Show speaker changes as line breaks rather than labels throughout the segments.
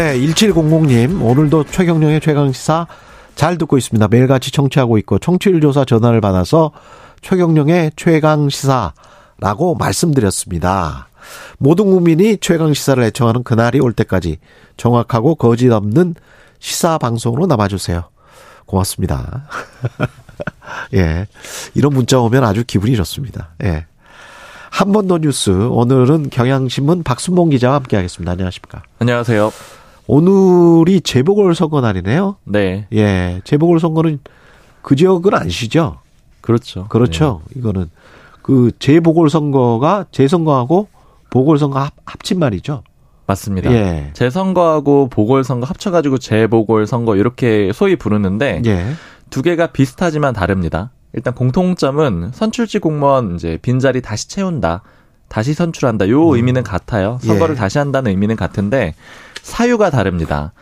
네, 1700님, 오늘도 최경령의 최강시사 잘 듣고 있습니다. 매일같이 청취하고 있고, 청취율 조사 전화를 받아서 최경령의 최강시사라고 말씀드렸습니다. 모든 국민이 최강시사를 애청하는 그날이 올 때까지 정확하고 거짓 없는 시사 방송으로 남아주세요. 고맙습니다. 예. 이런 문자 오면 아주 기분이 좋습니다. 예. 한 번 더 뉴스. 오늘은 경향신문 박순봉 기자와 함께 하겠습니다. 안녕하십니까.
안녕하세요.
오늘이 재보궐선거 날이네요.
네.
예. 재보궐선거는 그 지역은 안 쉬죠?
그렇죠.
그렇죠. 네. 이거는 그 재보궐선거가 재선거하고 보궐선거 합, 합친 말이죠.
맞습니다. 예. 재선거하고 보궐선거 합쳐가지고 재보궐선거 이렇게 소위 부르는데 예. 두 개가 비슷하지만 다릅니다. 일단 공통점은 선출직 공무원 이제 빈자리 다시 채운다. 다시 선출한다. 요 음. 의미는 같아요. 선거를 예. 다시 한다는 의미는 같은데 사유가 다릅니다.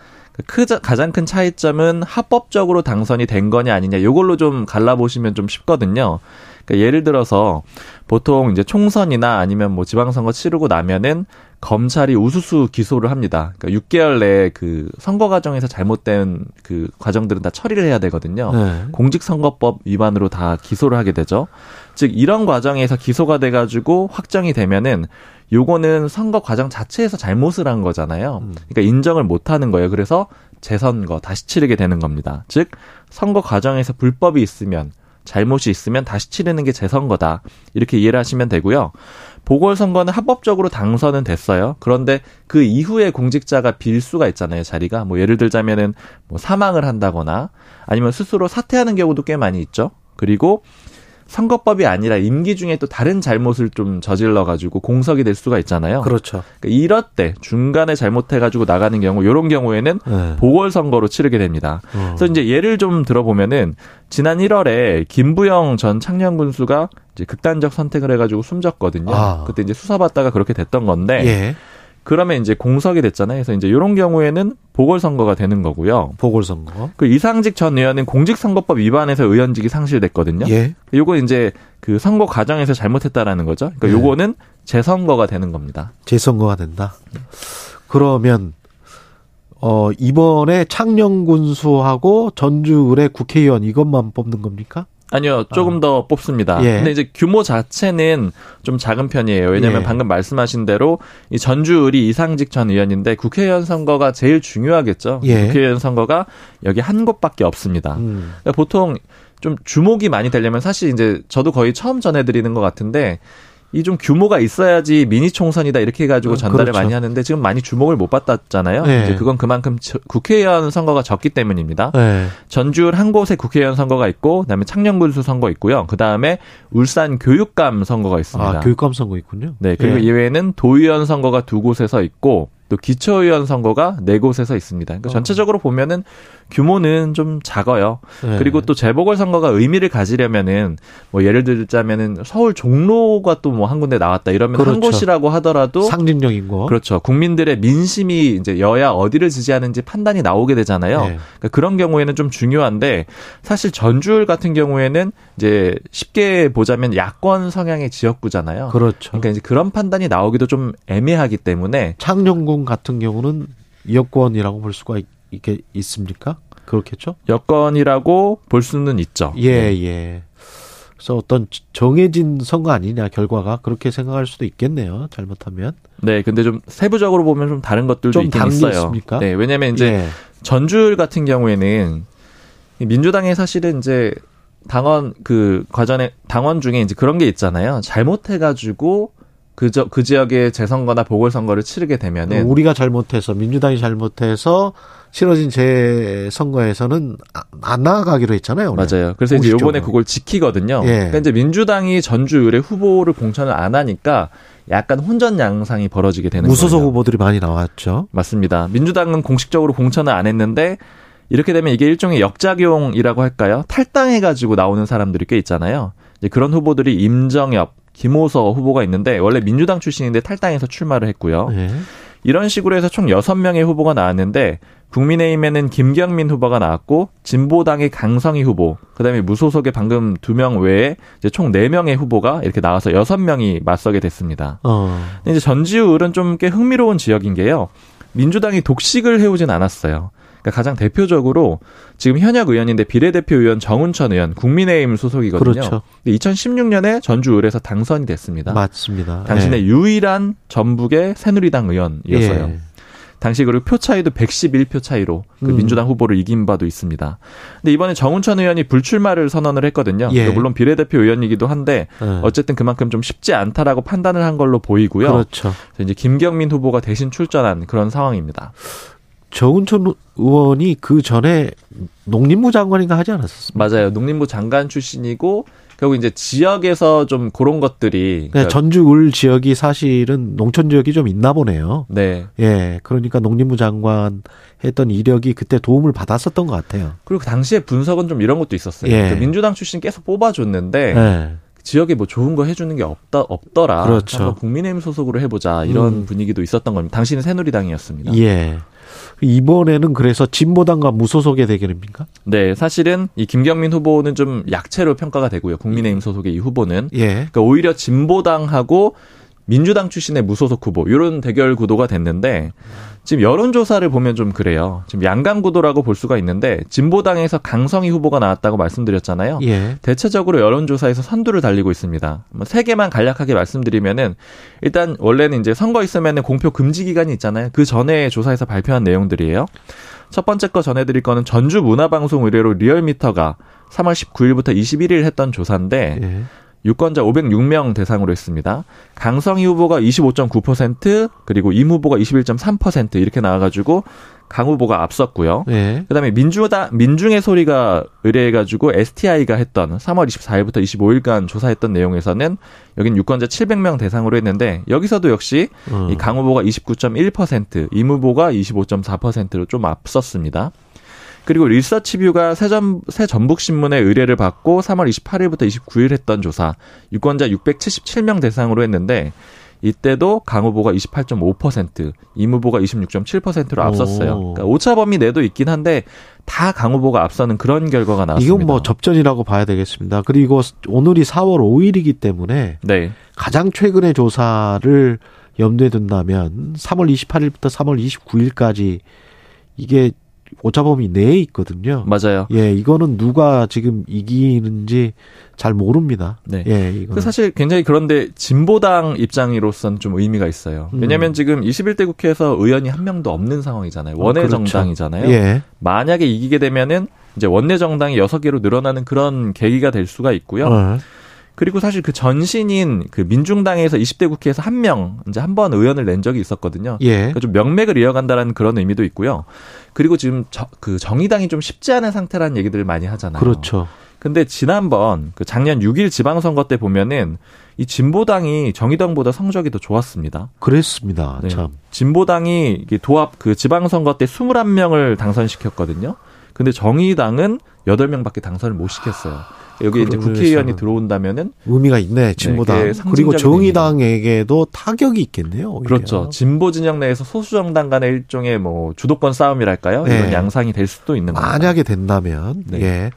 그 가장 큰 차이점은 합법적으로 당선이 된 거냐 아니냐 요걸로 좀 갈라보시면 좀 쉽거든요. 그러니까 예를 들어서 보통 이제 총선이나 아니면 뭐 지방선거 치르고 나면은 검찰이 우수수 기소를 합니다. 그러니까 6개월 내에 그 선거 과정에서 잘못된 그 과정들은 다 처리를 해야 되거든요. 네. 공직선거법 위반으로 다 기소를 하게 되죠. 즉 이런 과정에서 기소가 돼가지고 확정이 되면은 요거는 선거 과정 자체에서 잘못을 한 거잖아요. 음. 그러니까 인정을 못 하는 거예요. 그래서 재선거 다시 치르게 되는 겁니다. 즉 선거 과정에서 불법이 있으면 잘못이 있으면 다시 치르는 게 재선거다. 이렇게 이해를 하시면 되고요. 보궐선거는 합법적으로 당선은 됐어요. 그런데 그 이후에 공직자가 빌 수가 있잖아요, 자리가. 뭐 예를 들자면은 뭐 사망을 한다거나 아니면 스스로 사퇴하는 경우도 꽤 많이 있죠. 그리고 선거법이 아니라 임기 중에 또 다른 잘못을 좀 저질러 가지고 공석이 될 수가 있잖아요.
그렇죠.
그러니까 이럴 때 중간에 잘못해 가지고 나가는 경우 요런 경우에는 네. 보궐 선거로 치르게 됩니다. 어. 그래서 이제 예를 좀 들어보면은 지난 1월에 김부영 전 창녕 군수가 이제 극단적 선택을 해 가지고 숨졌거든요. 아. 그때 이제 수사받다가 그렇게 됐던 건데 예. 그러면 이제 공석이 됐잖아요. 그래서 이제 이런 경우에는 보궐선거가 되는 거고요.
보궐선거.
그 이상직 전 의원은 공직선거법 위반해서 의원직이 상실됐거든요. 예. 요거 이제 그 선거 과정에서 잘못했다라는 거죠. 그러니까 예. 요거는 재선거가 되는 겁니다.
재선거가 된다. 그러면 어 이번에 창녕군수하고 전주의 국회의원 이것만 뽑는 겁니까?
아니요, 조금 어. 더 뽑습니다. 예. 근데 이제 규모 자체는 좀 작은 편이에요. 왜냐면 예. 방금 말씀하신 대로 이 전주을이 이상직 전 의원인데 국회의원 선거가 제일 중요하겠죠. 예. 국회의원 선거가 여기 한 곳밖에 없습니다. 음. 그러니까 보통 좀 주목이 많이 되려면 사실 이제 저도 거의 처음 전해드리는 것 같은데 이 좀 규모가 있어야지 미니 총선이다 이렇게 해가지고 음, 전달을 그렇죠. 많이 하는데 지금 많이 주목을 못 받았잖아요. 네. 이제 그건 그만큼 국회의원 선거가 적기 때문입니다. 네. 전주한 주 곳에 국회의원 선거가 있고, 그다음에 창녕군수 선거 있고요. 그 다음에 울산 교육감 선거가 있습니다.
아, 교육감 선거 있군요.
네, 그리고 예. 이외에는 도의원 선거가 두 곳에서 있고, 또 기초의원 선거가 네 곳에서 있습니다. 그러니까 어. 전체적으로 보면은 규모는 좀 작아요. 네. 그리고 또 재보궐 선거가 의미를 가지려면은 뭐 예를 들자면은 서울 종로가 또 뭐 한 군데 나왔다 이러면 그렇죠. 한 곳이라고 하더라도
상징적인 거.
그렇죠. 국민들의 민심이 이제 여야 어디를 지지하는지 판단이 나오게 되잖아요. 네. 그러니까 그런 경우에는 좀 중요한데 사실 전주울 같은 경우에는 이제 쉽게 보자면 야권 성향의 지역구잖아요.
그렇죠.
그러니까 이제 그런 판단이 나오기도 좀 애매하기 때문에
창녕군 같은 경우는 여권이라고 볼 수가 있, 게 있습니까? 그렇겠죠?
여건이라고 볼 수는 있죠.
예, 네. 예. 그래서 어떤 정해진 선거 아니냐 결과가 그렇게 생각할 수도 있겠네요. 잘못하면.
네, 근데 좀 세부적으로 보면 좀 다른 것들도 좀 있긴 있어요. 있습니까? 네, 왜냐면 이제 예. 전주율 같은 경우에는 민주당에 사실은 이제 당원 그 과전에 당원 중에 이제 그런 게 있잖아요. 잘못해 가지고 그, 저, 그 지역의 재선거나 보궐선거를 치르게 되면은
우리가 잘못해서 민주당이 잘못해서 치러진 재선거에서는 아, 안 나아가기로 했잖아요.
오늘. 맞아요. 그래서 이제 요번에 그걸 지키거든요. 예. 그러니까 이제 민주당이 전주 의뢰 후보를 공천을 안 하니까 약간 혼전 양상이 벌어지게 되는
무소속
거예요.
후보들이 많이 나왔죠.
맞습니다. 민주당은 공식적으로 공천을 안 했는데 이렇게 되면 이게 일종의 역작용이라고 할까요? 탈당해가지고 나오는 사람들이 꽤 있잖아요. 이제 그런 후보들이 임정엽, 김호서 후보가 있는데 원래 민주당 출신인데 탈당해서 출마를 했고요. 네. 이런 식으로 해서 총 6명의 후보가 나왔는데 국민의힘에는 김경민 후보가 나왔고 진보당의 강성희 후보, 그다음에 무소속의 방금 두 명 외에 이제 총 4명의 후보가 이렇게 나와서 6명이 맞서게 됐습니다. 어. 근데 이제 전지우을은 좀 꽤 흥미로운 지역인 게요. 민주당이 독식을 해오진 않았어요. 그러니까 가장 대표적으로 지금 현역 의원인데 비례대표 의원 정운천 의원 국민의힘 소속이거든요. 그렇죠. 2016년에 전주을에서 당선이 됐습니다.
맞습니다.
당신의 예. 유일한 전북의 새누리당 의원이었어요. 예. 당시 그리고 표 차이도 111표 차이로 그 음. 민주당 후보를 이긴 바도 있습니다. 근데 이번에 정운천 의원이 불출마를 선언을 했거든요. 예. 물론 비례대표 의원이기도 한데 예. 어쨌든 그만큼 좀 쉽지 않다라고 판단을 한 걸로 보이고요.
그렇죠.
이제 김경민 후보가 대신 출전한 그런 상황입니다.
정운천 의원이 그 전에 농림부 장관인가 하지 않았었습니까?
맞아요. 농림부 장관 출신이고 결국 이제 지역에서 좀 그런 것들이
그러니까 전주 울 지역이 사실은 농촌 지역이 좀 있나 보네요.
네.
예. 그러니까 농림부 장관 했던 이력이 그때 도움을 받았었던 것 같아요.
그리고 그 당시에 분석은 좀 이런 것도 있었어요. 예. 그 민주당 출신 계속 뽑아줬는데 예. 지역에 뭐 좋은 거 해주는 게 없다 없더라.
그렇죠.
국민의힘 소속으로 해보자 이런 음. 분위기도 있었던 겁니다. 당신은 새누리당이었습니다.
예. 이번에는 그래서 진보당과 무소속의 대결입니까?
네, 사실은 이 김경민 후보는 좀 약체로 평가가 되고요. 국민의힘 소속의 이 후보는 예. 그러니까 오히려 진보당하고 민주당 출신의 무소속 후보 이런 대결 구도가 됐는데 지금 여론조사를 보면 좀 그래요. 지금 양강 구도라고 볼 수가 있는데 진보당에서 강성희 후보가 나왔다고 말씀드렸잖아요. 예. 대체적으로 여론조사에서 선두를 달리고 있습니다. 뭐세 개만 간략하게 말씀드리면은 일단 원래는 이제 선거 있으면은 공표 금지 기간이 있잖아요. 그 전에 조사에서 발표한 내용들이에요. 첫 번째 거 전해드릴 거는 전주 문화방송 의뢰로 리얼미터가 3월 19일부터 21일 했던 조사인데 예. 유권자 506명 대상으로 했습니다. 강성희 후보가 25.9% 그리고 임 후보가 21.3% 이렇게 나와가지고 강 후보가 앞섰고요. 네. 그다음에 민주다 민중의 소리가 의뢰해가지고 STI가 했던 3월 24일부터 25일간 조사했던 내용에서는 여긴 유권자 700명 대상으로 했는데 여기서도 역시 음. 이강 후보가 29.1%, 임 후보가 25.4%로 좀 앞섰습니다. 그리고 리서치뷰가 새전, 새전북신문의 의뢰를 받고 3월 28일부터 29일 했던 조사, 유권자 677명 대상으로 했는데, 이때도 강 후보가 28.5%, 임 후보가 26.7%로 앞섰어요. 그러니까 오차 범위 내도 있긴 한데 다 강 후보가 앞서는 그런 결과가 나왔습니다.
이건 뭐 접전이라고 봐야 되겠습니다. 그리고 오늘이 4월 5일이기 때문에 네. 가장 최근의 조사를 염두에 둔다면 3월 28일부터 3월 29일까지 이게 오차범위 내에 있거든요.
맞아요.
예, 이거는 누가 지금 이기는지 잘 모릅니다.
네. 예, 이거 그 사실 굉장히 그런데 진보당 입장으로선 좀 의미가 있어요. 음. 왜냐하면 음. 지금 21대 국회에서 의원이 한 명도 없는 상황이잖아요. 원외 어, 그렇죠. 정당이잖아요. 예. 만약에 이기게 되면은 이제 원내 정당이 6개로 늘어나는 그런 계기가 될 수가 있고요. 어. 그리고 사실 그 전신인 그 민중당에서 20대 국회에서 한 명 이제 한 번 의원을 낸 적이 있었거든요. 예. 그러니까 좀 명맥을 이어간다라는 그런 의미도 있고요. 그리고 지금 저, 그 정의당이 좀 쉽지 않은 상태라는 얘기들을 많이 하잖아요.
그렇죠.
근데 지난번 그 작년 6일 지방선거 때 보면은 이 진보당이 정의당보다 성적이 더 좋았습니다.
그랬습니다. 네. 참.
진보당이 도합 그 지방선거 때 21명을 당선시켰거든요. 근데 정의당은 8명밖에 당선을 못 시켰어요. 여기 이제 국회의원이 들어온다면은
의미가 있네 진보당 네, 그리고 정의당에게도 타격이 있겠네요.
오히려. 그렇죠. 진보 진영 내에서 소수 정당 간의 일종의 뭐 주도권 싸움이랄까요? 네. 이런 양상이 될 수도 있는
거죠. 만약에 된다면 네. 예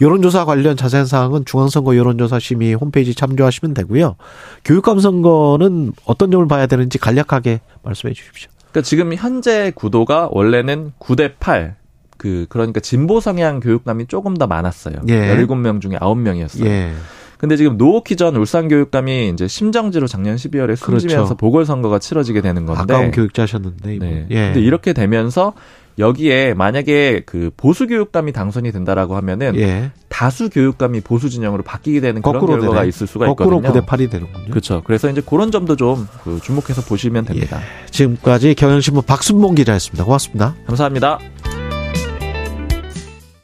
여론조사 관련 자세한 사항은 중앙선거 여론조사 심의 홈페이지 참조하시면 되고요. 교육감 선거는 어떤 점을 봐야 되는지 간략하게 말씀해 주십시오.
그러니까 지금 현재 구도가 원래는 9대 8, 그 그러니까 진보 성향 교육감이 조금 더 많았어요. 예. 17명 중에 9명이었어요. 예. 근데 지금 노호키 전 울산 교육감이 이제 심정지로 작년 12월에 숨지면서 그렇죠. 보궐선거가 치러지게 되는 건데
아까운 교육자셨는데
네. 예. 근데 이렇게 되면서 여기에 만약에 그 보수 교육감이 당선이 된다라고 하면은 예. 다수 교육감이 보수 진영으로 바뀌게 되는 그런 결과가 되네. 있을 수가
거꾸로
있거든요.
9대 8이 되는군요.
그렇죠. 그래서 이제 그런 점도 좀 그 주목해서 보시면 됩니다.
예. 지금까지 경향신문 박순봉 기자였습니다. 고맙습니다.
감사합니다.